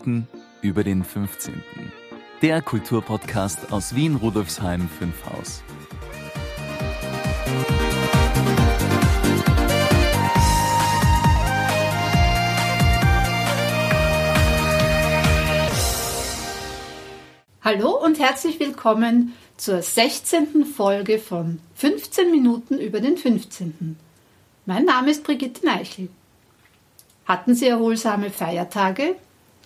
15 Minuten über den 15. Der Kulturpodcast aus Wien Rudolfsheim 5 Haus. Hallo und herzlich willkommen zur 16. Folge von 15 Minuten über den 15. Mein Name ist Brigitte Neichel. Hatten Sie erholsame Feiertage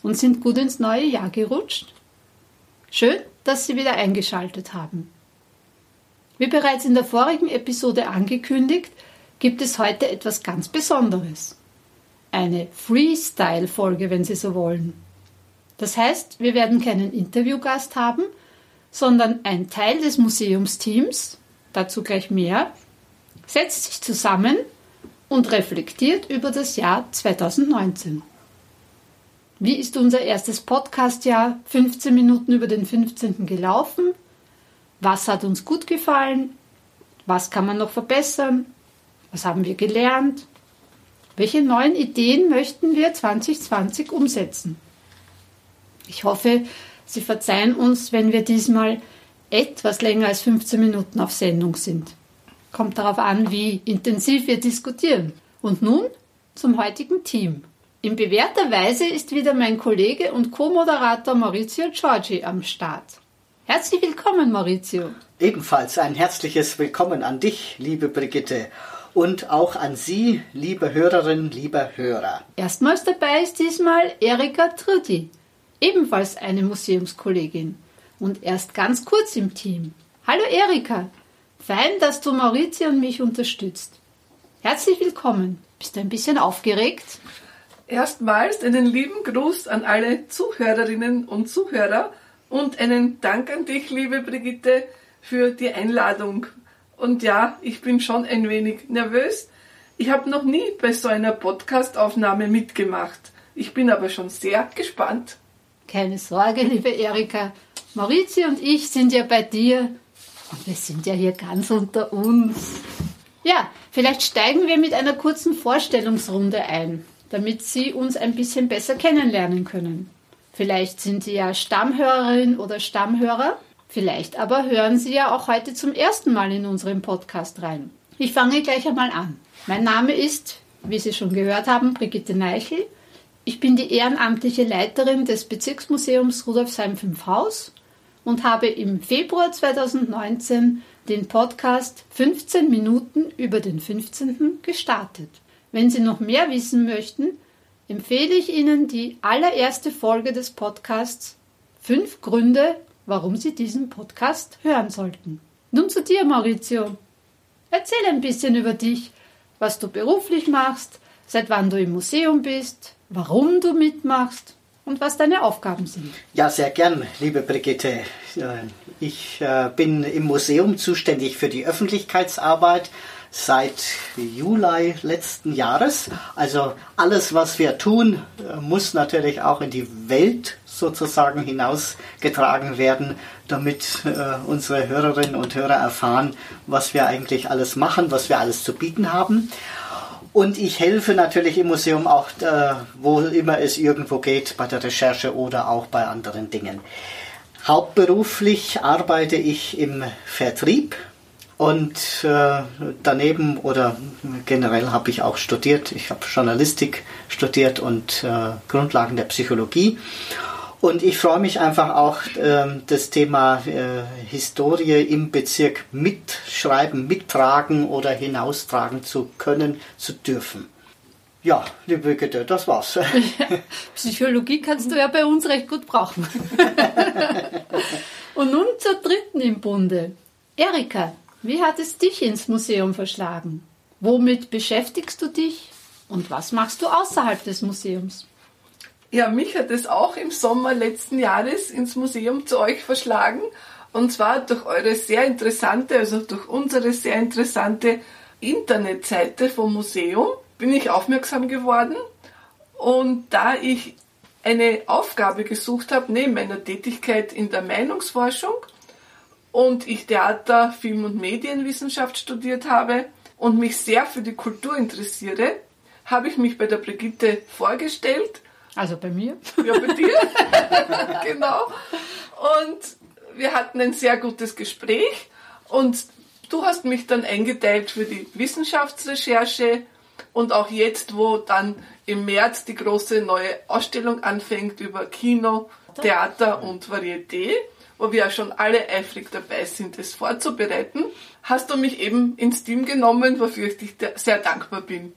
und sind gut ins neue Jahr gerutscht? Schön, dass Sie wieder eingeschaltet haben. Wie bereits in der vorigen Episode angekündigt, gibt es heute etwas ganz Besonderes. Eine Freestyle-Folge, wenn Sie so wollen. Das heißt, wir werden keinen Interviewgast haben, sondern ein Teil des Museumsteams, dazu gleich mehr, setzt sich zusammen und reflektiert über das Jahr 2019. Wie ist unser erstes Podcastjahr 15 Minuten über den 15. gelaufen? Was hat uns gut gefallen? Was kann man noch verbessern? Was haben wir gelernt? Welche neuen Ideen möchten wir 2020 umsetzen? Ich hoffe, Sie verzeihen uns, wenn wir diesmal etwas länger als 15 Minuten auf Sendung sind. Kommt darauf an, wie intensiv wir diskutieren. Und nun zum heutigen Team. In bewährter Weise ist wieder mein Kollege und Co-Moderator Maurizio Giorgi am Start. Herzlich willkommen, Maurizio. Ebenfalls ein herzliches Willkommen an dich, liebe Brigitte, und auch an Sie, liebe Hörerinnen, lieber Hörer. Erstmals dabei ist diesmal Erika Trudi ebenfalls eine Museumskollegin und erst ganz kurz im Team. Hallo Erika, fein, dass du Maurizio und mich unterstützt. Herzlich willkommen. Bist du ein bisschen aufgeregt? Erstmals einen lieben Gruß an alle Zuhörerinnen und Zuhörer und einen Dank an dich, liebe Brigitte, für die Einladung. Und ja, ich bin schon ein wenig nervös. Ich habe noch nie bei so einer Podcast-Aufnahme mitgemacht. Ich bin aber schon sehr gespannt. Keine Sorge, liebe Erika. Maurizio und ich sind ja bei dir und wir sind ja hier ganz unter uns. Ja, vielleicht steigen wir mit einer kurzen Vorstellungsrunde ein, damit Sie uns ein bisschen besser kennenlernen können. Vielleicht sind Sie ja Stammhörerin oder Stammhörer, vielleicht aber hören Sie ja auch heute zum ersten Mal in unseren Podcast rein. Ich fange gleich einmal an. Mein Name ist, wie Sie schon gehört haben, Brigitte Neichel. Ich bin die ehrenamtliche Leiterin des Bezirksmuseums Rudolfsheim 5 Haus und habe im Februar 2019 den Podcast 15 Minuten über den 15. gestartet. Wenn Sie noch mehr wissen möchten, empfehle ich Ihnen die allererste Folge des Podcasts Fünf Gründe, warum Sie diesen Podcast hören sollten. Nun zu dir, Maurizio. Erzähl ein bisschen über dich, was du beruflich machst, seit wann du im Museum bist, warum du mitmachst und was deine Aufgaben sind. Ja, sehr gern, liebe Brigitte. Ich äh, bin im Museum zuständig für die Öffentlichkeitsarbeit seit Juli letzten Jahres. Also alles, was wir tun, äh, muss natürlich auch in die Welt sozusagen hinausgetragen werden, damit äh, unsere Hörerinnen und Hörer erfahren, was wir eigentlich alles machen, was wir alles zu bieten haben. Und ich helfe natürlich im Museum auch, äh, wo immer es irgendwo geht, bei der Recherche oder auch bei anderen Dingen. Hauptberuflich arbeite ich im Vertrieb und äh, daneben oder generell habe ich auch studiert. Ich habe Journalistik studiert und äh, Grundlagen der Psychologie und ich freue mich einfach auch, ähm, das Thema äh, Historie im Bezirk mitschreiben, mittragen oder hinaustragen zu können, zu dürfen. Ja, liebe Güte, das war's. Psychologie kannst du ja bei uns recht gut brauchen. Und nun zur dritten im Bunde. Erika, wie hat es dich ins Museum verschlagen? Womit beschäftigst du dich und was machst du außerhalb des Museums? Ja, mich hat es auch im Sommer letzten Jahres ins Museum zu euch verschlagen. Und zwar durch eure sehr interessante, also durch unsere sehr interessante Internetseite vom Museum bin ich aufmerksam geworden. Und da ich eine Aufgabe gesucht habe, neben meiner Tätigkeit in der Meinungsforschung und ich Theater, Film und Medienwissenschaft studiert habe und mich sehr für die Kultur interessiere, habe ich mich bei der Brigitte vorgestellt Also bei mir. Ja, bei dir. genau. Und wir hatten ein sehr gutes Gespräch und du hast mich dann eingeteilt für die Wissenschaftsrecherche und auch jetzt, wo dann im März die große neue Ausstellung anfängt über Kino, Theater und Varieté, wo wir ja schon alle eifrig dabei sind, es vorzubereiten, hast du mich eben ins Team genommen, wofür ich dich sehr dankbar bin.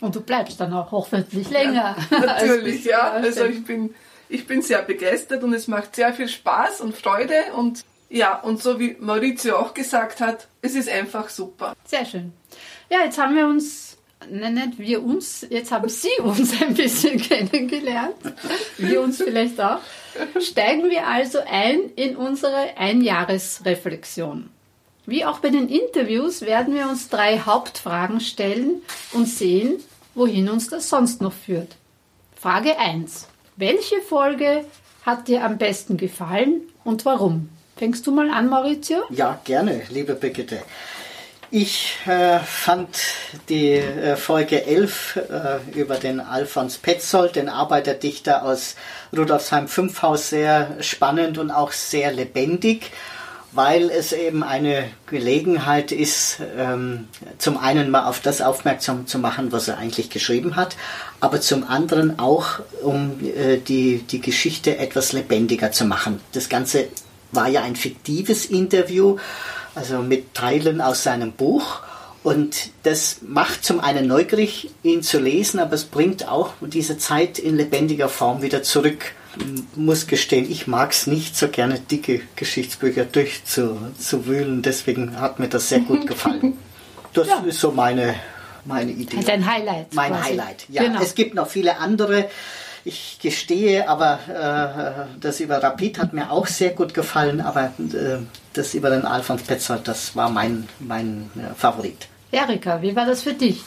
Und du bleibst dann auch hoffentlich länger. Ja, natürlich, ja. Also ich bin, ich bin sehr begeistert und es macht sehr viel Spaß und Freude und ja, und so wie Maurizio auch gesagt hat, es ist einfach super. Sehr schön. Ja, jetzt haben wir uns, nein, nicht wir uns, jetzt haben Sie uns ein bisschen kennengelernt. Wir uns vielleicht auch. Steigen wir also ein in unsere Einjahresreflexion. Wie auch bei den Interviews werden wir uns drei Hauptfragen stellen und sehen, wohin uns das sonst noch führt. Frage 1. Welche Folge hat dir am besten gefallen und warum? Fängst du mal an, Maurizio? Ja, gerne, liebe Brigitte. Ich äh, fand die äh, Folge 11 äh, über den Alfons Petzold, den Arbeiterdichter aus Rudolfsheim-Fünfhaus, sehr spannend und auch sehr lebendig weil es eben eine Gelegenheit ist, ähm, zum einen mal auf das aufmerksam zu machen, was er eigentlich geschrieben hat, aber zum anderen auch, um äh, die, die Geschichte etwas lebendiger zu machen. Das Ganze war ja ein fiktives Interview, also mit Teilen aus seinem Buch. Und das macht zum einen neugierig, ihn zu lesen, aber es bringt auch diese Zeit in lebendiger Form wieder zurück muss gestehen, ich mag es nicht so gerne, dicke Geschichtsbücher durchzuwühlen. Deswegen hat mir das sehr gut gefallen. Das ja. ist so meine, meine Idee. Dein Highlight. Mein quasi. Highlight, ja. Genau. Es gibt noch viele andere. Ich gestehe, aber äh, das über Rapid hat mir auch sehr gut gefallen, aber äh, das über den Alfons Petzold, das war mein, mein äh, Favorit. Erika, wie war das für dich?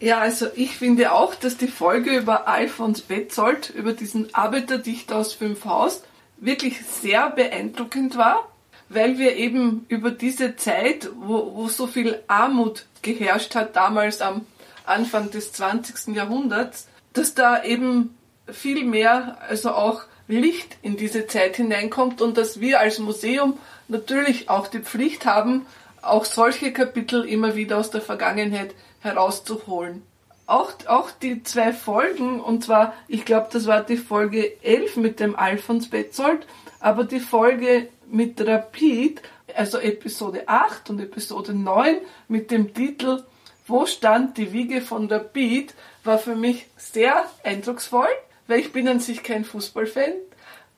Ja, also ich finde auch, dass die Folge über Alfons Betzold, über diesen Arbeiterdichter aus Fünfhaus, wirklich sehr beeindruckend war, weil wir eben über diese Zeit, wo, wo so viel Armut geherrscht hat, damals am Anfang des 20. Jahrhunderts, dass da eben viel mehr, also auch Licht in diese Zeit hineinkommt und dass wir als Museum natürlich auch die Pflicht haben, auch solche Kapitel immer wieder aus der Vergangenheit herauszuholen. Auch, auch die zwei Folgen, und zwar, ich glaube, das war die Folge 11 mit dem Alfons Betzold, aber die Folge mit Rapid, also Episode 8 und Episode 9 mit dem Titel Wo stand die Wiege von Rapid, war für mich sehr eindrucksvoll, weil ich bin an sich kein Fußballfan,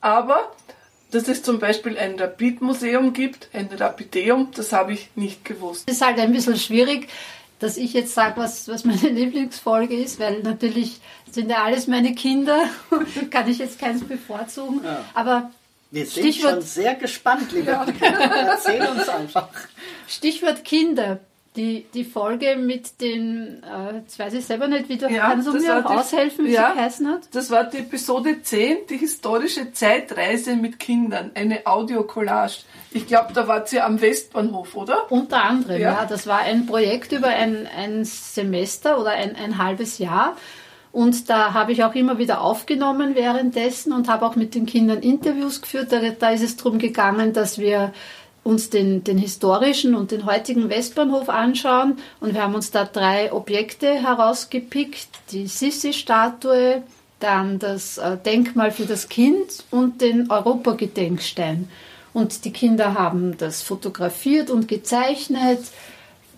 aber dass es zum Beispiel ein Rapid-Museum gibt, ein Rapideum, das habe ich nicht gewusst. Es ist halt ein bisschen schwierig, dass ich jetzt sage, was, was meine Lieblingsfolge ist, weil natürlich sind ja alles meine Kinder, kann ich jetzt keins bevorzugen. Ja. Aber wir sind Stichwort, schon sehr gespannt, liebe ja. Erzähl uns einfach. Stichwort Kinder. Die, die Folge mit den, äh, jetzt weiß ich selber nicht, wie du, ja, kannst du mir auch die, aushelfen, wie ja, sie geheißen hat? Das war die Episode 10, die historische Zeitreise mit Kindern, eine Audiocollage. Ich glaube, da war sie am Westbahnhof, oder? Unter anderem, ja. ja. Das war ein Projekt über ein, ein Semester oder ein, ein halbes Jahr. Und da habe ich auch immer wieder aufgenommen währenddessen und habe auch mit den Kindern Interviews geführt. Da, da ist es darum gegangen, dass wir uns den, den historischen und den heutigen Westbahnhof anschauen. Und wir haben uns da drei Objekte herausgepickt. Die Sissi-Statue, dann das äh, Denkmal für das Kind und den Europagedenkstein. Und die Kinder haben das fotografiert und gezeichnet.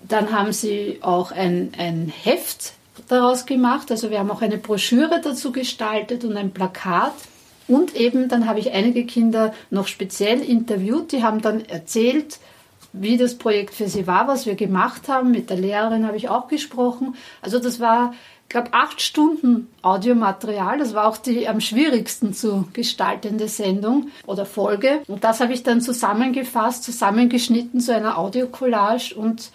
Dann haben sie auch ein, ein Heft daraus gemacht. Also wir haben auch eine Broschüre dazu gestaltet und ein Plakat. Und eben dann habe ich einige Kinder noch speziell interviewt. Die haben dann erzählt, wie das Projekt für sie war, was wir gemacht haben. Mit der Lehrerin habe ich auch gesprochen. Also das war glaube, acht Stunden Audiomaterial. Das war auch die am schwierigsten zu gestaltende Sendung oder Folge. Und das habe ich dann zusammengefasst, zusammengeschnitten zu einer Audiocollage. Und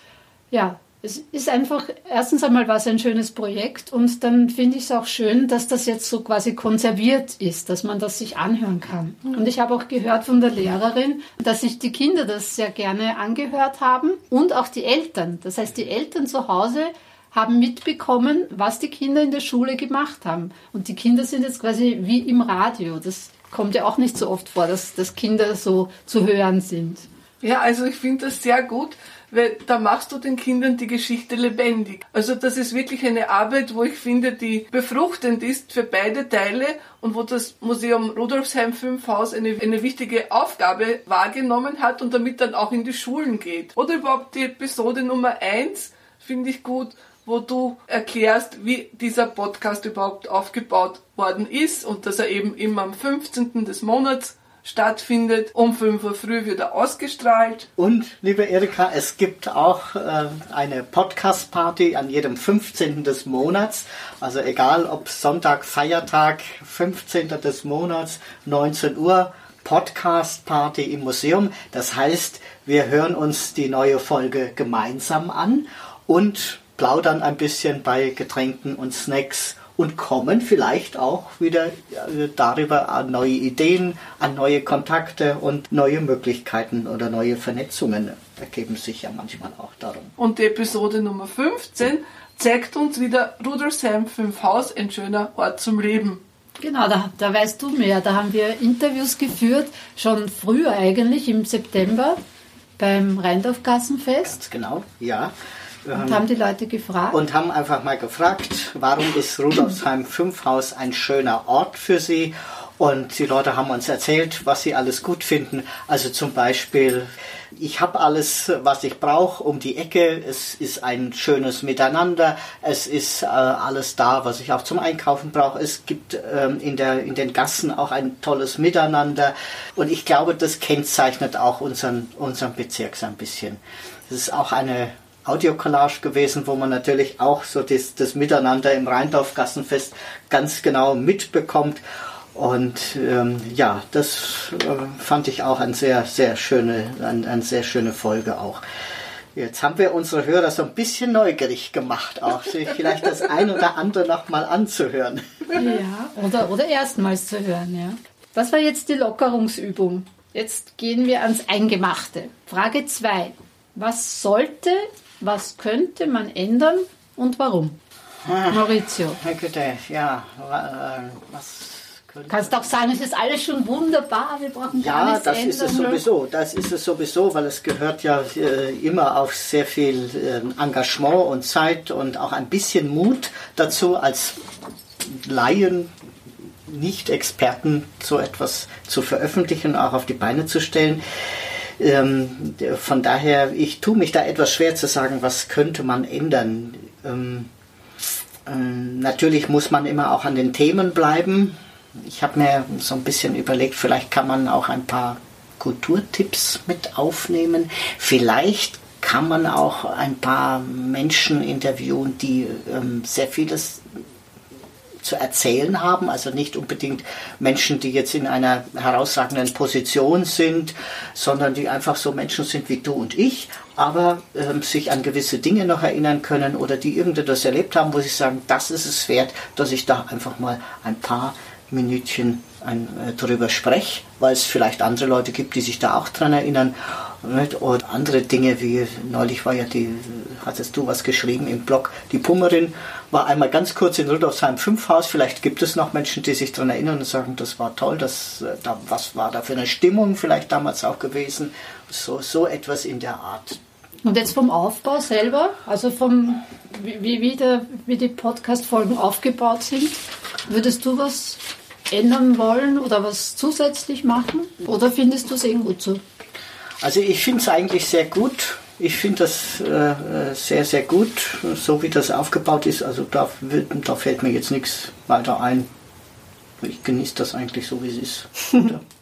ja, es ist einfach, erstens einmal war es ein schönes Projekt und dann finde ich es auch schön, dass das jetzt so quasi konserviert ist, dass man das sich anhören kann. Und ich habe auch gehört von der Lehrerin, dass sich die Kinder das sehr gerne angehört haben und auch die Eltern. Das heißt, die Eltern zu Hause haben mitbekommen, was die Kinder in der Schule gemacht haben. Und die Kinder sind jetzt quasi wie im Radio. Das kommt ja auch nicht so oft vor, dass, dass Kinder so zu hören sind. Ja, also ich finde das sehr gut, weil da machst du den Kindern die Geschichte lebendig. Also das ist wirklich eine Arbeit, wo ich finde, die befruchtend ist für beide Teile und wo das Museum Rudolfsheim 5 Haus eine, eine wichtige Aufgabe wahrgenommen hat und damit dann auch in die Schulen geht. Oder überhaupt die Episode Nummer 1 finde ich gut, wo du erklärst, wie dieser Podcast überhaupt aufgebaut worden ist und dass er eben immer am 15. des Monats stattfindet. Um 5 Uhr früh wird er ausgestrahlt. Und, liebe Erika, es gibt auch äh, eine Podcast-Party an jedem 15. des Monats. Also egal ob Sonntag, Feiertag, 15. des Monats, 19 Uhr. Podcast-Party im Museum. Das heißt, wir hören uns die neue Folge gemeinsam an und plaudern ein bisschen bei Getränken und Snacks und kommen vielleicht auch wieder darüber an neue Ideen, an neue Kontakte und neue Möglichkeiten oder neue Vernetzungen ergeben sich ja manchmal auch darum. Und die Episode Nummer 15 zeigt uns wieder Rudersheim 5 Haus, ein schöner Ort zum Leben. Genau, da, da weißt du mehr. Da haben wir Interviews geführt, schon früher eigentlich, im September beim Rheindorf-Gassenfest. Ganz genau, ja. Und haben die Leute gefragt? Und haben einfach mal gefragt, warum ist Rudolfsheim 5 Haus ein schöner Ort für sie? Und die Leute haben uns erzählt, was sie alles gut finden. Also zum Beispiel, ich habe alles, was ich brauche, um die Ecke. Es ist ein schönes Miteinander. Es ist äh, alles da, was ich auch zum Einkaufen brauche. Es gibt ähm, in, der, in den Gassen auch ein tolles Miteinander. Und ich glaube, das kennzeichnet auch unseren, unseren Bezirk so ein bisschen. Es ist auch eine Audiocollage gewesen, wo man natürlich auch so das, das Miteinander im Rheindorf-Gassenfest ganz genau mitbekommt. Und ähm, ja, das äh, fand ich auch eine sehr, sehr schöne, eine, eine sehr schöne Folge auch. Jetzt haben wir unsere Hörer so ein bisschen neugierig gemacht, auch sich vielleicht das ein oder andere nochmal anzuhören. Ja, oder, oder erstmals zu hören, ja. Das war jetzt die Lockerungsübung. Jetzt gehen wir ans Eingemachte. Frage 2. Was sollte was könnte man ändern und warum? Ah, Maurizio. Bitte, ja, äh, was Kannst auch sagen, es ist alles schon wunderbar, wir brauchen gar Ja, nichts das ändern. ist es sowieso. Das ist es sowieso, weil es gehört ja äh, immer auf sehr viel äh, Engagement und Zeit und auch ein bisschen Mut dazu, als Laien, Nicht-Experten so etwas zu veröffentlichen, auch auf die Beine zu stellen. Ähm, von daher, ich tue mich da etwas schwer zu sagen, was könnte man ändern. Ähm, ähm, natürlich muss man immer auch an den Themen bleiben. Ich habe mir so ein bisschen überlegt, vielleicht kann man auch ein paar Kulturtipps mit aufnehmen. Vielleicht kann man auch ein paar Menschen interviewen, die ähm, sehr vieles zu erzählen haben, also nicht unbedingt Menschen, die jetzt in einer herausragenden Position sind, sondern die einfach so Menschen sind wie du und ich, aber ähm, sich an gewisse Dinge noch erinnern können oder die irgendetwas erlebt haben, wo sie sagen, das ist es wert, dass ich da einfach mal ein paar Minütchen ein, äh, darüber spreche, weil es vielleicht andere Leute gibt, die sich da auch dran erinnern. Nicht? Und andere Dinge, wie neulich war ja die, hattest du was geschrieben im Blog, die Pummerin war einmal ganz kurz in Rudolfsheim 5 Haus. Vielleicht gibt es noch Menschen, die sich daran erinnern und sagen, das war toll, das, äh, da, was war da für eine Stimmung vielleicht damals auch gewesen. So, so etwas in der Art. Und jetzt vom Aufbau selber, also vom, wie, wie, der, wie die Podcast-Folgen aufgebaut sind, würdest du was ändern wollen oder was zusätzlich machen? Oder findest du es eh gut so? Also ich finde es eigentlich sehr gut. Ich finde das äh, sehr, sehr gut, so wie das aufgebaut ist. Also da, wird- da fällt mir jetzt nichts weiter ein. Ich genieße das eigentlich so, wie es ist.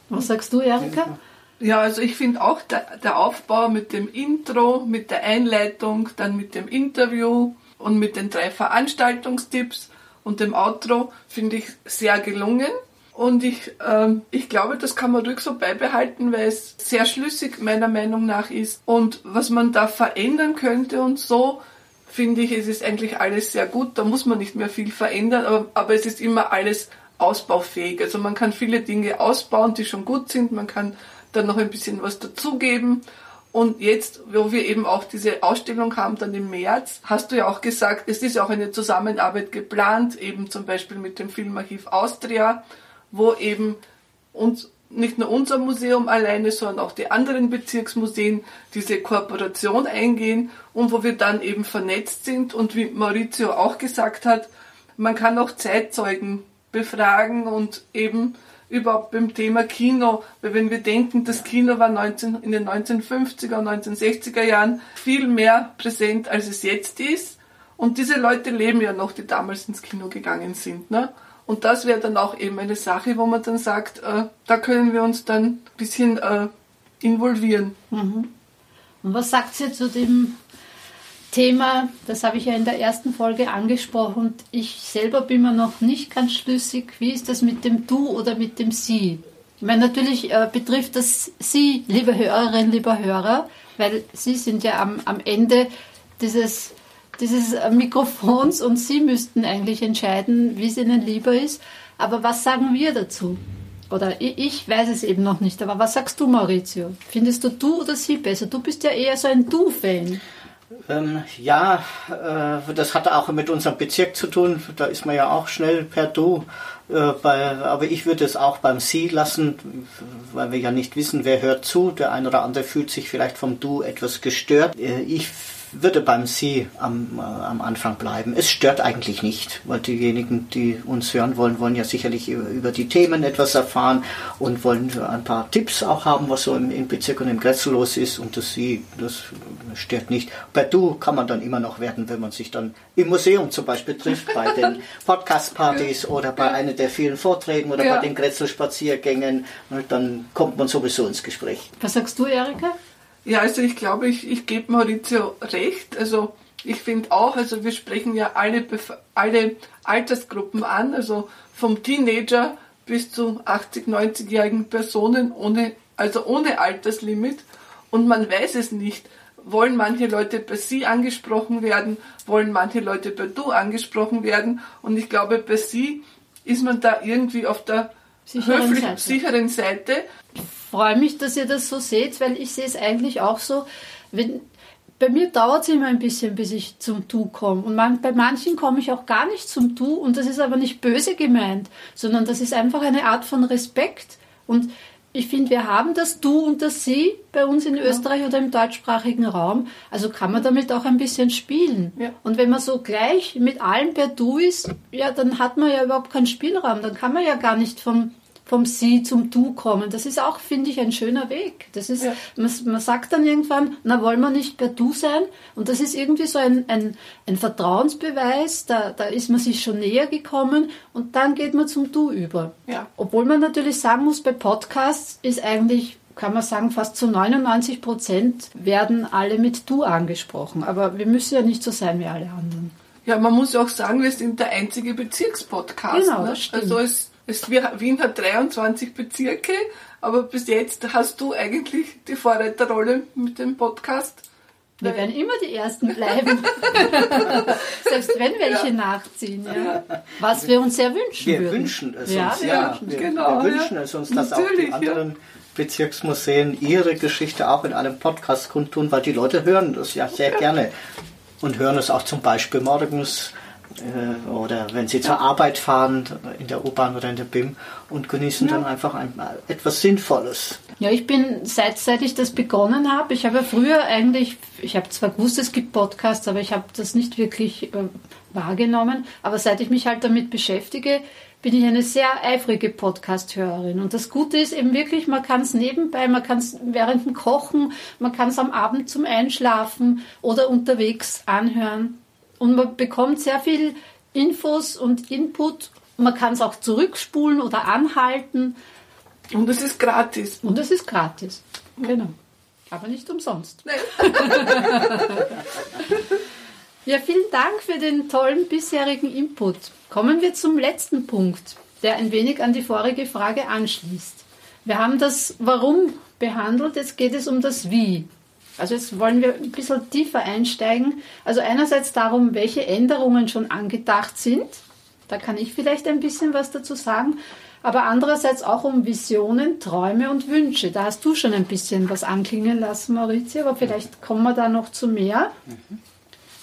Was sagst du, Erika? Ja, also ich finde auch der, der Aufbau mit dem Intro, mit der Einleitung, dann mit dem Interview und mit den drei Veranstaltungstipps und dem Outro finde ich sehr gelungen. Und ich, ähm, ich glaube, das kann man ruhig so beibehalten, weil es sehr schlüssig meiner Meinung nach ist. Und was man da verändern könnte und so, finde ich, es ist eigentlich alles sehr gut. Da muss man nicht mehr viel verändern, aber, aber es ist immer alles ausbaufähig. Also man kann viele Dinge ausbauen, die schon gut sind. Man kann dann noch ein bisschen was dazugeben. Und jetzt, wo wir eben auch diese Ausstellung haben, dann im März, hast du ja auch gesagt, es ist auch eine Zusammenarbeit geplant, eben zum Beispiel mit dem Filmarchiv Austria, wo eben uns nicht nur unser Museum alleine, sondern auch die anderen Bezirksmuseen diese Kooperation eingehen und wo wir dann eben vernetzt sind. Und wie Maurizio auch gesagt hat, man kann auch Zeitzeugen befragen und eben überhaupt beim Thema Kino, weil wenn wir denken, das Kino war 19, in den 1950er und 1960er Jahren viel mehr präsent, als es jetzt ist. Und diese Leute leben ja noch, die damals ins Kino gegangen sind. Ne? Und das wäre dann auch eben eine Sache, wo man dann sagt, äh, da können wir uns dann ein bisschen äh, involvieren. Mhm. Und was sagt ihr zu dem Thema, das habe ich ja in der ersten Folge angesprochen, ich selber bin mir noch nicht ganz schlüssig, wie ist das mit dem Du oder mit dem Sie? Ich meine, natürlich äh, betrifft das Sie, liebe Hörerinnen, lieber Hörer, weil Sie sind ja am, am Ende dieses, dieses Mikrofons und Sie müssten eigentlich entscheiden, wie es Ihnen lieber ist. Aber was sagen wir dazu? Oder ich, ich weiß es eben noch nicht, aber was sagst du, Maurizio? Findest du du oder sie besser? Du bist ja eher so ein Du-Fan. Ähm, ja, äh, das hat auch mit unserem Bezirk zu tun. Da ist man ja auch schnell per Du. Äh, bei, aber ich würde es auch beim Sie lassen, weil wir ja nicht wissen, wer hört zu. Der eine oder andere fühlt sich vielleicht vom Du etwas gestört. Äh, ich würde beim Sie am, äh, am Anfang bleiben. Es stört eigentlich nicht, weil diejenigen, die uns hören wollen, wollen ja sicherlich über, über die Themen etwas erfahren und wollen ein paar Tipps auch haben, was so im, im Bezirk und im Grätzl los ist und das Sie, das stört nicht. Bei Du kann man dann immer noch werden, wenn man sich dann im Museum zum Beispiel trifft, bei den Podcast-Partys oder bei einer der vielen Vorträgen oder ja. bei den Grätzl-Spaziergängen. Dann kommt man sowieso ins Gespräch. Was sagst du, Erika? Ja, also ich glaube, ich, ich gebe Maurizio recht. Also ich finde auch, also wir sprechen ja alle, alle Altersgruppen an, also vom Teenager bis zu 80, 90-jährigen Personen ohne, also ohne Alterslimit. Und man weiß es nicht. Wollen manche Leute bei Sie angesprochen werden? Wollen manche Leute bei Du angesprochen werden? Und ich glaube, bei Sie ist man da irgendwie auf der sicheren, Seite. sicheren Seite freue mich, dass ihr das so seht, weil ich sehe es eigentlich auch so. Wenn, bei mir dauert es immer ein bisschen, bis ich zum Du komme. Und man, bei manchen komme ich auch gar nicht zum Du. Und das ist aber nicht böse gemeint, sondern das ist einfach eine Art von Respekt. Und ich finde, wir haben das Du und das Sie bei uns in ja. Österreich oder im deutschsprachigen Raum. Also kann man damit auch ein bisschen spielen. Ja. Und wenn man so gleich mit allen per Du ist, ja, dann hat man ja überhaupt keinen Spielraum. Dann kann man ja gar nicht vom vom Sie zum Du kommen. Das ist auch, finde ich, ein schöner Weg. Das ist, ja. man, man, sagt dann irgendwann, na, wollen wir nicht per Du sein? Und das ist irgendwie so ein, ein, ein Vertrauensbeweis, da, da ist man sich schon näher gekommen und dann geht man zum Du über. Ja. Obwohl man natürlich sagen muss, bei Podcasts ist eigentlich kann man sagen, fast zu 99 Prozent werden alle mit Du angesprochen. Aber wir müssen ja nicht so sein wie alle anderen. Ja, man muss ja auch sagen, wir sind der einzige Bezirkspodcast. Genau, ne? das stimmt. Also es es, Wien hat 23 Bezirke, aber bis jetzt hast du eigentlich die Vorreiterrolle mit dem Podcast. Wir werden immer die Ersten bleiben. Selbst wenn welche ja. nachziehen. Ja. Was wir uns sehr wünschen wir würden. Wünschen es ja, uns, wir ja. Wünschen, wir, genau, wir wünschen es uns, dass Natürlich, auch die anderen Bezirksmuseen ihre Geschichte auch in einem Podcast kundtun, weil die Leute hören das ja sehr gerne und hören es auch zum Beispiel morgens äh, oder wenn sie zur Arbeit fahren, in der U-Bahn oder in der BIM und genießen ja. dann einfach ein, etwas Sinnvolles. Ja, ich bin, seit, seit ich das begonnen habe, ich habe ja früher eigentlich, ich habe zwar gewusst, es gibt Podcasts, aber ich habe das nicht wirklich äh, wahrgenommen. Aber seit ich mich halt damit beschäftige, bin ich eine sehr eifrige Podcast-Hörerin. Und das Gute ist eben wirklich, man kann es nebenbei, man kann es während dem Kochen, man kann es am Abend zum Einschlafen oder unterwegs anhören. Und man bekommt sehr viel Infos und Input. Man kann es auch zurückspulen oder anhalten. Und es ist gratis. Und es ist gratis. Genau. Aber nicht umsonst. ja, vielen Dank für den tollen bisherigen Input. Kommen wir zum letzten Punkt, der ein wenig an die vorige Frage anschließt. Wir haben das Warum behandelt, jetzt geht es um das Wie. Also jetzt wollen wir ein bisschen tiefer einsteigen. Also einerseits darum, welche Änderungen schon angedacht sind Da kann ich vielleicht ein bisschen was dazu sagen. Aber andererseits auch um Visionen, Träume und Wünsche. Da hast du schon ein bisschen was anklingen lassen, Maurizio, aber vielleicht kommen wir da noch zu mehr.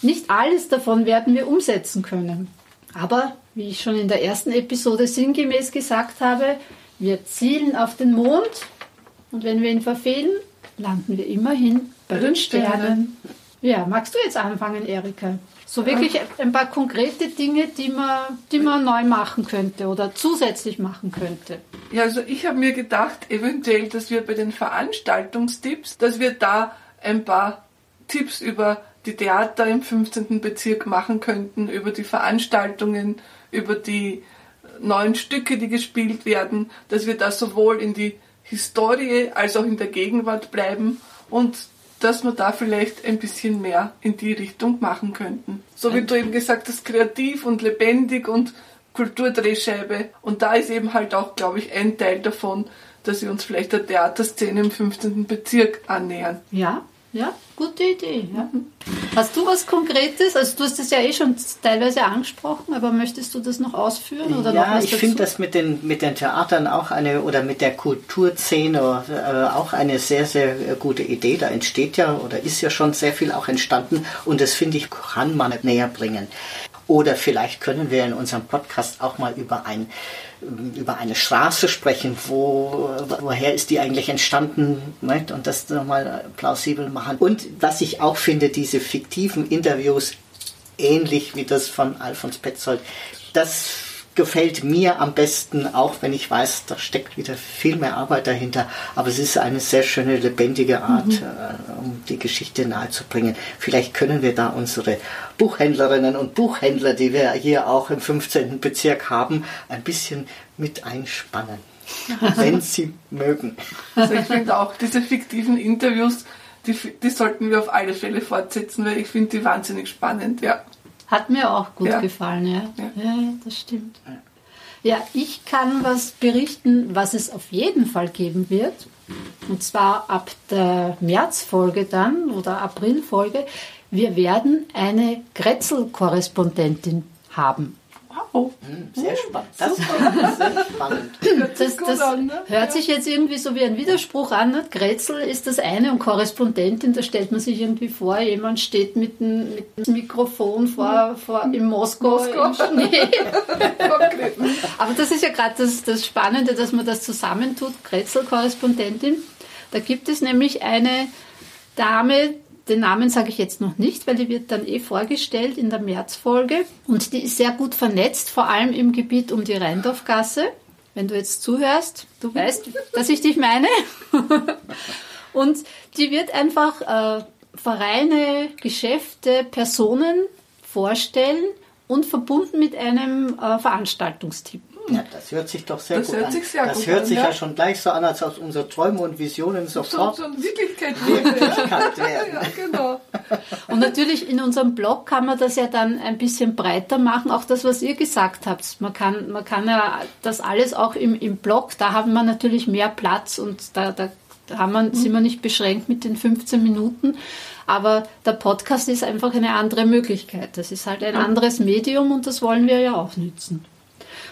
Nicht alles davon werden wir umsetzen können. Aber, wie ich schon in der ersten Episode sinngemäß gesagt habe, wir zielen auf den Mond und wenn wir ihn verfehlen, landen wir immerhin bei den Sternen. Ja, magst du jetzt anfangen, Erika? So wirklich ein paar konkrete Dinge, die man, die man neu machen könnte oder zusätzlich machen könnte. Ja, also ich habe mir gedacht, eventuell, dass wir bei den Veranstaltungstipps, dass wir da ein paar Tipps über die Theater im 15. Bezirk machen könnten, über die Veranstaltungen, über die neuen Stücke, die gespielt werden, dass wir da sowohl in die Historie als auch in der Gegenwart bleiben und dass wir da vielleicht ein bisschen mehr in die Richtung machen könnten. So wie du eben gesagt hast, kreativ und lebendig und Kulturdrehscheibe. Und da ist eben halt auch, glaube ich, ein Teil davon, dass wir uns vielleicht der Theaterszene im 15. Bezirk annähern. Ja, ja, gute Idee. Ja. Hast du was Konkretes? Also du hast es ja eh schon teilweise angesprochen, aber möchtest du das noch ausführen oder ja, noch was ich finde das mit den mit den Theatern auch eine oder mit der Kulturszene äh, auch eine sehr sehr gute Idee. Da entsteht ja oder ist ja schon sehr viel auch entstanden und das finde ich kann man näher bringen. Oder vielleicht können wir in unserem Podcast auch mal über ein über eine Straße sprechen, wo, woher ist die eigentlich entstanden nicht? und das nochmal plausibel machen. Und was ich auch finde, diese fiktiven Interviews, ähnlich wie das von Alfons Petzold, das gefällt mir am besten, auch wenn ich weiß, da steckt wieder viel mehr Arbeit dahinter. Aber es ist eine sehr schöne, lebendige Art, mhm. Um die Geschichte nahezubringen. Vielleicht können wir da unsere Buchhändlerinnen und Buchhändler, die wir hier auch im 15. Bezirk haben, ein bisschen mit einspannen. wenn sie mögen. Also ich finde auch diese fiktiven Interviews, die, die sollten wir auf alle Fälle fortsetzen, weil ich finde die wahnsinnig spannend, ja. Hat mir auch gut ja. gefallen, ja. ja. Ja, das stimmt. Ja, ich kann was berichten, was es auf jeden Fall geben wird. Und zwar ab der Märzfolge dann oder Aprilfolge. Wir werden eine Grätzl-Korrespondentin haben. Oh. Sehr spannend. Das ist sehr spannend. Das, das ne? hört sich jetzt irgendwie so wie ein Widerspruch an. Ne? Grätzl ist das eine und Korrespondentin, da stellt man sich irgendwie vor, jemand steht mit dem, mit dem Mikrofon vor, vor in Moskau, Moskau. im Schnee. Aber das ist ja gerade das, das Spannende, dass man das zusammentut. Grätzl-Korrespondentin. Da gibt es nämlich eine Dame, den Namen sage ich jetzt noch nicht, weil die wird dann eh vorgestellt in der Märzfolge. Und die ist sehr gut vernetzt, vor allem im Gebiet um die Rheindorfgasse. Wenn du jetzt zuhörst, du weißt, dass ich dich meine. Und die wird einfach äh, Vereine, Geschäfte, Personen vorstellen und verbunden mit einem äh, Veranstaltungstipp. Ja, das hört sich doch sehr das gut hört an. Sich sehr das gut hört an, sich ja. ja schon gleich so an, als ob unsere Träume und Visionen sofort so, so Wirklichkeit, Wirklichkeit werden. ja, genau. Und natürlich in unserem Blog kann man das ja dann ein bisschen breiter machen, auch das, was ihr gesagt habt. Man kann, man kann ja das alles auch im, im Blog, da haben wir natürlich mehr Platz und da, da haben wir, sind wir nicht beschränkt mit den 15 Minuten. Aber der Podcast ist einfach eine andere Möglichkeit. Das ist halt ein anderes Medium und das wollen wir ja auch nützen.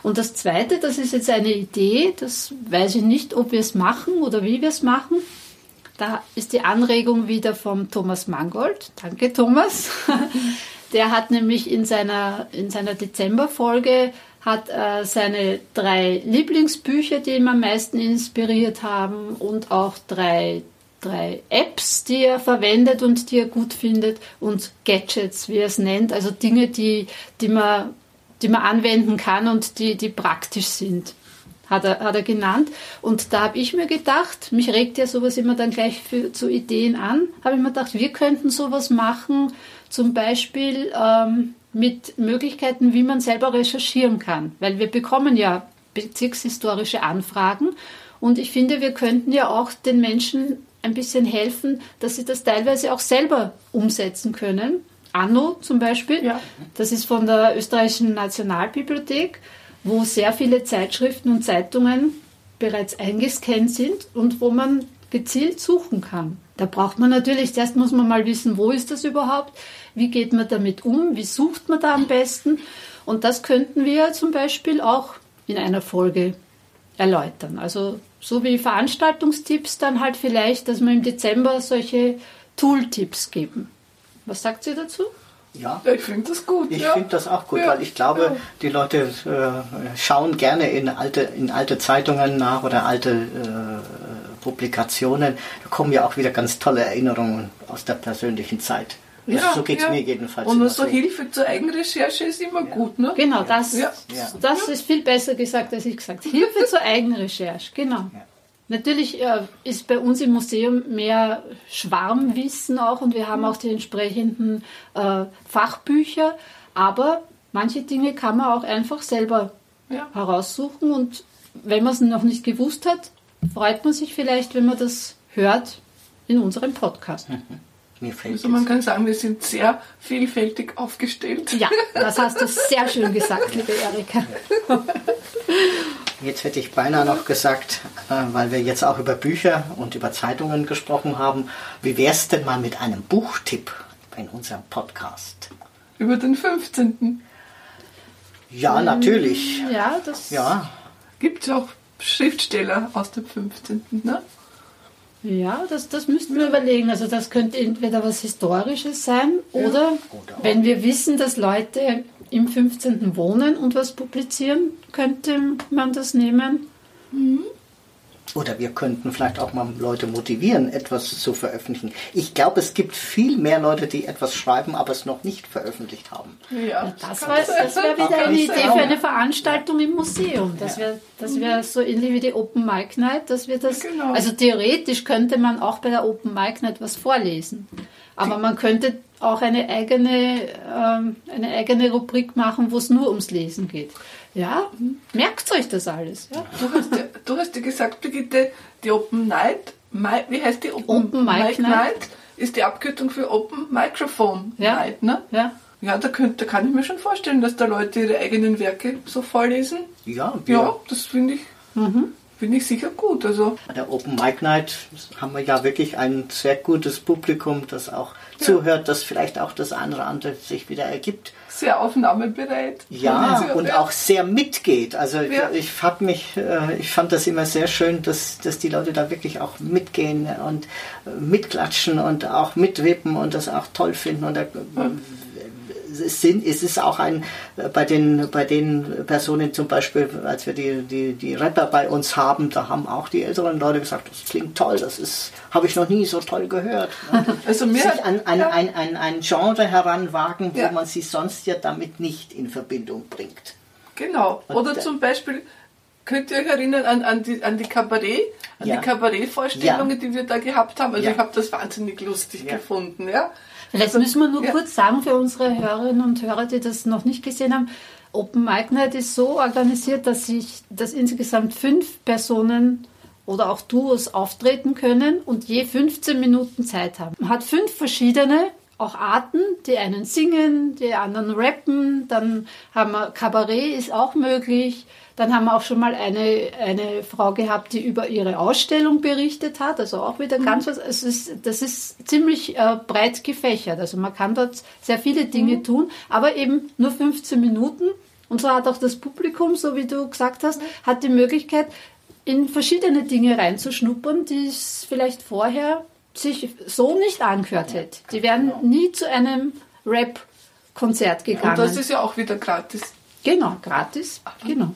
Und das Zweite, das ist jetzt eine Idee, das weiß ich nicht, ob wir es machen oder wie wir es machen. Da ist die Anregung wieder vom Thomas Mangold. Danke, Thomas. Der hat nämlich in seiner, in seiner Dezemberfolge hat äh, seine drei Lieblingsbücher, die ihn am meisten inspiriert haben und auch drei, drei Apps, die er verwendet und die er gut findet und Gadgets, wie er es nennt, also Dinge, die, die man die man anwenden kann und die, die praktisch sind, hat er, hat er genannt. Und da habe ich mir gedacht, mich regt ja sowas immer dann gleich für, zu Ideen an, habe ich mir gedacht, wir könnten sowas machen, zum Beispiel ähm, mit Möglichkeiten, wie man selber recherchieren kann. Weil wir bekommen ja bezirkshistorische Anfragen und ich finde, wir könnten ja auch den Menschen ein bisschen helfen, dass sie das teilweise auch selber umsetzen können Anno zum Beispiel. Ja. Das ist von der Österreichischen Nationalbibliothek, wo sehr viele Zeitschriften und Zeitungen bereits eingescannt sind und wo man gezielt suchen kann. Da braucht man natürlich, zuerst muss man mal wissen, wo ist das überhaupt, wie geht man damit um, wie sucht man da am besten. Und das könnten wir zum Beispiel auch in einer Folge erläutern. Also so wie Veranstaltungstipps, dann halt vielleicht, dass wir im Dezember solche Tooltips geben. Was sagt sie dazu? Ja, ich finde das gut. ich ja. finde das auch gut, Ja, weil ich glaube, ja. die Leute äh, schauen gerne in alte, in alte Zeitungen nach oder alte äh, Publikationen. Da kommen ja auch wieder ganz tolle Erinnerungen aus der persönlichen Zeit. Also so geht es ja. mir jedenfalls. Und immer nur so Hilfe zur Eigenrecherche ist immer gut, ne? Genau, das, Ja. Ja. das ist viel besser gesagt, als ich gesagt habe. Hilfe zur Eigenrecherche, genau. Natürlich äh, ist bei uns im Museum mehr Schwarmwissen auch und wir haben auch die entsprechenden äh, Fachbücher, aber manche Dinge kann man auch einfach selber Ja. heraussuchen und wenn man es noch nicht gewusst hat, freut man sich vielleicht, wenn man das hört in unserem Podcast. Mir fällt Also man kann sagen, wir sind sehr vielfältig aufgestellt. Ja, das hast du sehr schön gesagt, liebe Erika. Jetzt hätte ich beinahe noch gesagt, äh, weil wir jetzt auch über Bücher und über Zeitungen gesprochen haben, wie wär's denn mal mit einem Buchtipp in unserem Podcast? Über den 15. Ja, natürlich. Ja, das Ja, Gibt es auch Schriftsteller aus dem 15. Ne? Ja, das, das müssten wir überlegen. Also das könnte entweder was Historisches sein oder Oder wenn wir wissen, dass Leute im 15. wohnen und was publizieren, könnte man das nehmen. Oder wir könnten vielleicht auch mal Leute motivieren, etwas zu veröffentlichen. Ich glaube, es gibt viel mehr Leute, die etwas schreiben, aber es noch nicht veröffentlicht haben. Ja, Das, war, das wäre wieder eine. Idee für eine Veranstaltung im Museum. Das wäre das wär so ähnlich wie die Open Mic Night, dass wir das. Genau. Also theoretisch könnte man auch bei der Open Mic Night was vorlesen. Aber man könnte auch eine eigene, ähm, eine eigene Rubrik machen, wo es nur ums Lesen geht. Ja, merkt euch das alles. Ja? Du hast, ja, du hast ja gesagt, Brigitte, die Open Night, Mi- wie heißt die? Open Mic Night. ist die Abkürzung für Open Microphone Ja. Night, ne? Ja. Ja, da, könnt, da kann ich mir schon vorstellen, dass da Leute ihre eigenen Werke so vorlesen. Ja, wir, Ja, das finde ich, finde ich sicher gut. Also, bei der Open Mic Night haben wir ja wirklich ein sehr gutes Publikum, das auch zuhört, das vielleicht auch das oder andere sich wieder ergibt. sehr aufnahmebereit. Ja, Sehr- und ja. auch sehr mitgeht. Also Ja. ich, ich hab mich, äh, ich fand das immer sehr schön, dass, dass die Leute da wirklich auch mitgehen und äh, mitklatschen und auch mitwippen und das auch toll finden. Und da, es, sind, es ist auch ein äh, bei den bei den Personen zum Beispiel, als wir die, die, die Rapper bei uns haben, da haben auch die älteren Leute gesagt, das klingt toll, das ist habe ich noch nie so toll gehört. Also mir sich an, an, ja. ein, ein, ein Genre heranwagen, wo Ja. man sie sonst ja damit nicht in Verbindung bringt. Genau. Oder der- zum Beispiel, könnt ihr euch erinnern an, an, die, an die Kabarett, an Ja. die Kabarettvorstellungen, Ja. die wir da gehabt haben. Also Ja. ich habe das wahnsinnig lustig Ja. gefunden. Ja? Vielleicht müssen wir nur ja. kurz sagen für unsere Hörerinnen und Hörer, die das noch nicht gesehen haben. Open Mic Night ist so organisiert, dass sich, dass insgesamt fünf Personen oder auch Duos auftreten können und je 15 Minuten Zeit haben. Man hat fünf verschiedene auch Arten, die einen singen, die anderen rappen, dann haben wir Kabarett ist auch möglich. Dann haben wir auch schon mal eine, eine Frau gehabt, die über ihre Ausstellung berichtet hat, also auch wieder ganz was. Es ist, das ist ziemlich äh, breit gefächert. Also man kann dort sehr viele Dinge tun, aber eben nur 15 Minuten. Und so hat auch das Publikum, so wie du gesagt hast, hat die Möglichkeit, in verschiedene Dinge reinzuschnuppern, die es vielleicht vorher sich so nicht angehört hätte. Die wären nie zu einem Rap-Konzert gegangen. Und das ist ja auch wieder gratis. Genau, gratis. Genau.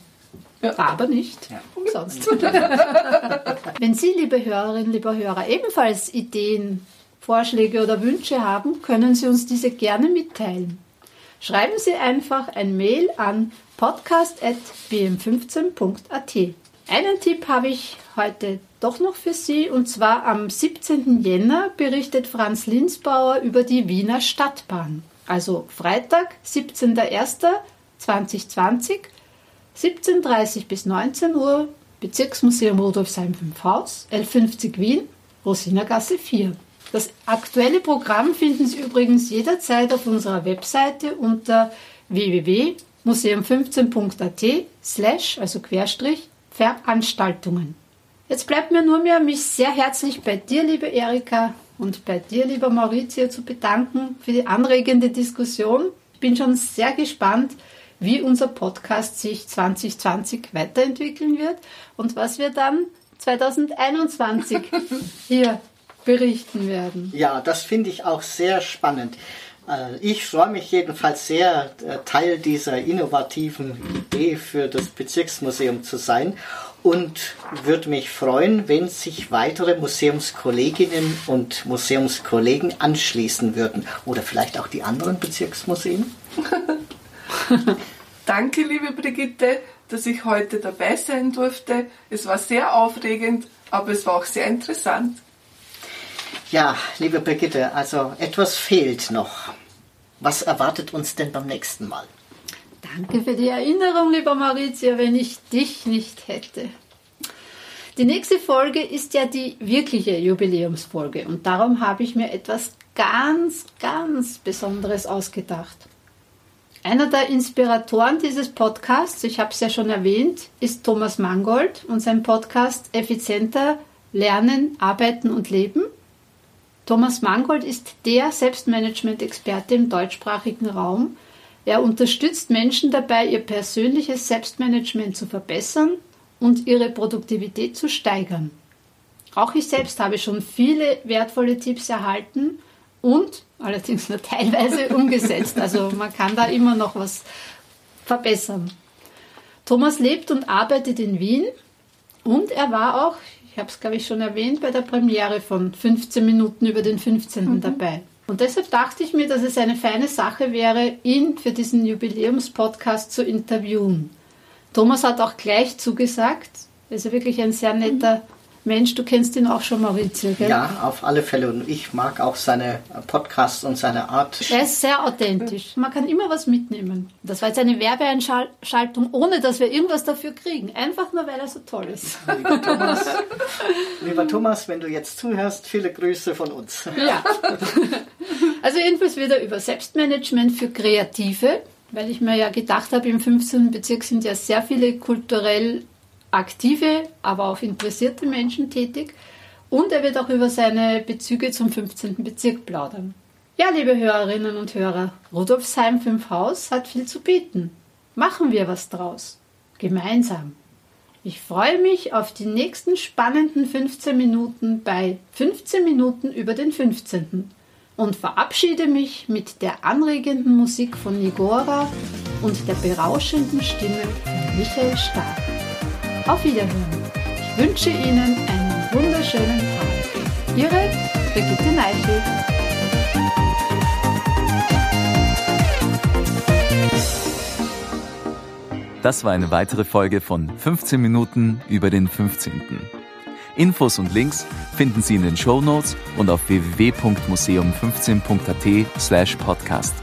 Ja. Aber nicht umsonst. Wenn Sie, liebe Hörerinnen, lieber Hörer, ebenfalls Ideen, Vorschläge oder Wünsche haben, können Sie uns diese gerne mitteilen. Schreiben Sie einfach ein Mail an podcast.bm15.at. Einen Tipp habe ich heute doch noch für Sie und zwar am 17. Jänner berichtet Franz Linsbauer über die Wiener Stadtbahn. Also Freitag, 17.01.2020, 17.30 bis 19 Uhr, Bezirksmuseum Rudolfsheim 5 Haus, L50 Wien, Rosinergasse 4. Das aktuelle Programm finden Sie übrigens jederzeit auf unserer Webseite unter www.museum15.at slash, also Querstrich, Veranstaltungen. Jetzt bleibt mir nur mehr, mich sehr herzlich bei dir, liebe Erika, und bei dir, lieber Maurizio, zu bedanken für die anregende Diskussion. Ich bin schon sehr gespannt, wie unser Podcast sich 2020 weiterentwickeln wird und was wir dann 2021 hier berichten werden. Ja, das finde ich auch sehr spannend. Äh, ich freue mich jedenfalls sehr, äh, Teil dieser innovativen Idee für das Bezirksmuseum zu sein und würde mich freuen, wenn sich weitere Museumskolleginnen und Museumskollegen anschließen würden oder vielleicht auch die anderen Bezirksmuseen. Danke, liebe Brigitte, dass ich heute dabei sein durfte. Es war sehr aufregend, aber es war auch sehr interessant. Ja, liebe Brigitte, also etwas fehlt noch. Was erwartet uns denn beim nächsten Mal? Danke für die Erinnerung, lieber Maurizio, wenn ich dich nicht hätte. Die nächste Folge ist ja die wirkliche Jubiläumsfolge und darum habe ich mir etwas ganz, ganz Besonderes ausgedacht. Einer der Inspiratoren dieses Podcasts, ich habe es ja schon erwähnt, ist Thomas Mangold und sein Podcast Effizienter Lernen, Arbeiten und Leben. Thomas Mangold ist der Selbstmanagement-Experte im deutschsprachigen Raum. Er unterstützt Menschen dabei, ihr persönliches Selbstmanagement zu verbessern und ihre Produktivität zu steigern. Auch ich selbst habe schon viele wertvolle Tipps erhalten und allerdings nur teilweise umgesetzt. Also man kann da immer noch was verbessern. Thomas lebt und arbeitet in Wien und er war auch, ich habe es glaube ich schon erwähnt, bei der Premiere von 15 Minuten über den 15. Mhm. dabei. Und deshalb dachte ich mir, dass es eine feine Sache wäre, ihn für diesen Jubiläumspodcast zu interviewen. Thomas hat auch gleich zugesagt. Er ist wirklich ein sehr netter Mensch. Du kennst ihn auch schon, Maurizio, gell? Ja, auf alle Fälle. Und ich mag auch seine Podcasts und seine Art. Er ist sehr authentisch. Man kann immer was mitnehmen. Das war jetzt eine Werbeeinschaltung, ohne dass wir irgendwas dafür kriegen. Einfach nur, weil er so toll ist. Lieber Thomas, lieber Thomas wenn du jetzt zuhörst, viele Grüße von uns. Ja. Also jedenfalls wieder über Selbstmanagement für Kreative weil ich mir ja gedacht habe, im 15. Bezirk sind ja sehr viele kulturell aktive, aber auch interessierte Menschen tätig. Und er wird auch über seine Bezüge zum 15. Bezirk plaudern. Ja, liebe Hörerinnen und Hörer, Rudolfsheim 5 Haus hat viel zu bieten. Machen wir was draus. Gemeinsam. Ich freue mich auf die nächsten spannenden 15 Minuten bei 15 Minuten über den 15 und verabschiede mich mit der anregenden Musik von Nigora und der berauschenden Stimme von Michael Stark. Auf Wiederhören. Ich wünsche Ihnen einen wunderschönen Tag. Ihre Brigitte Neichel. Das war eine weitere Folge von 15 Minuten über den 15. Infos und Links finden Sie in den Show Notes und auf www.museum15.at slash podcast.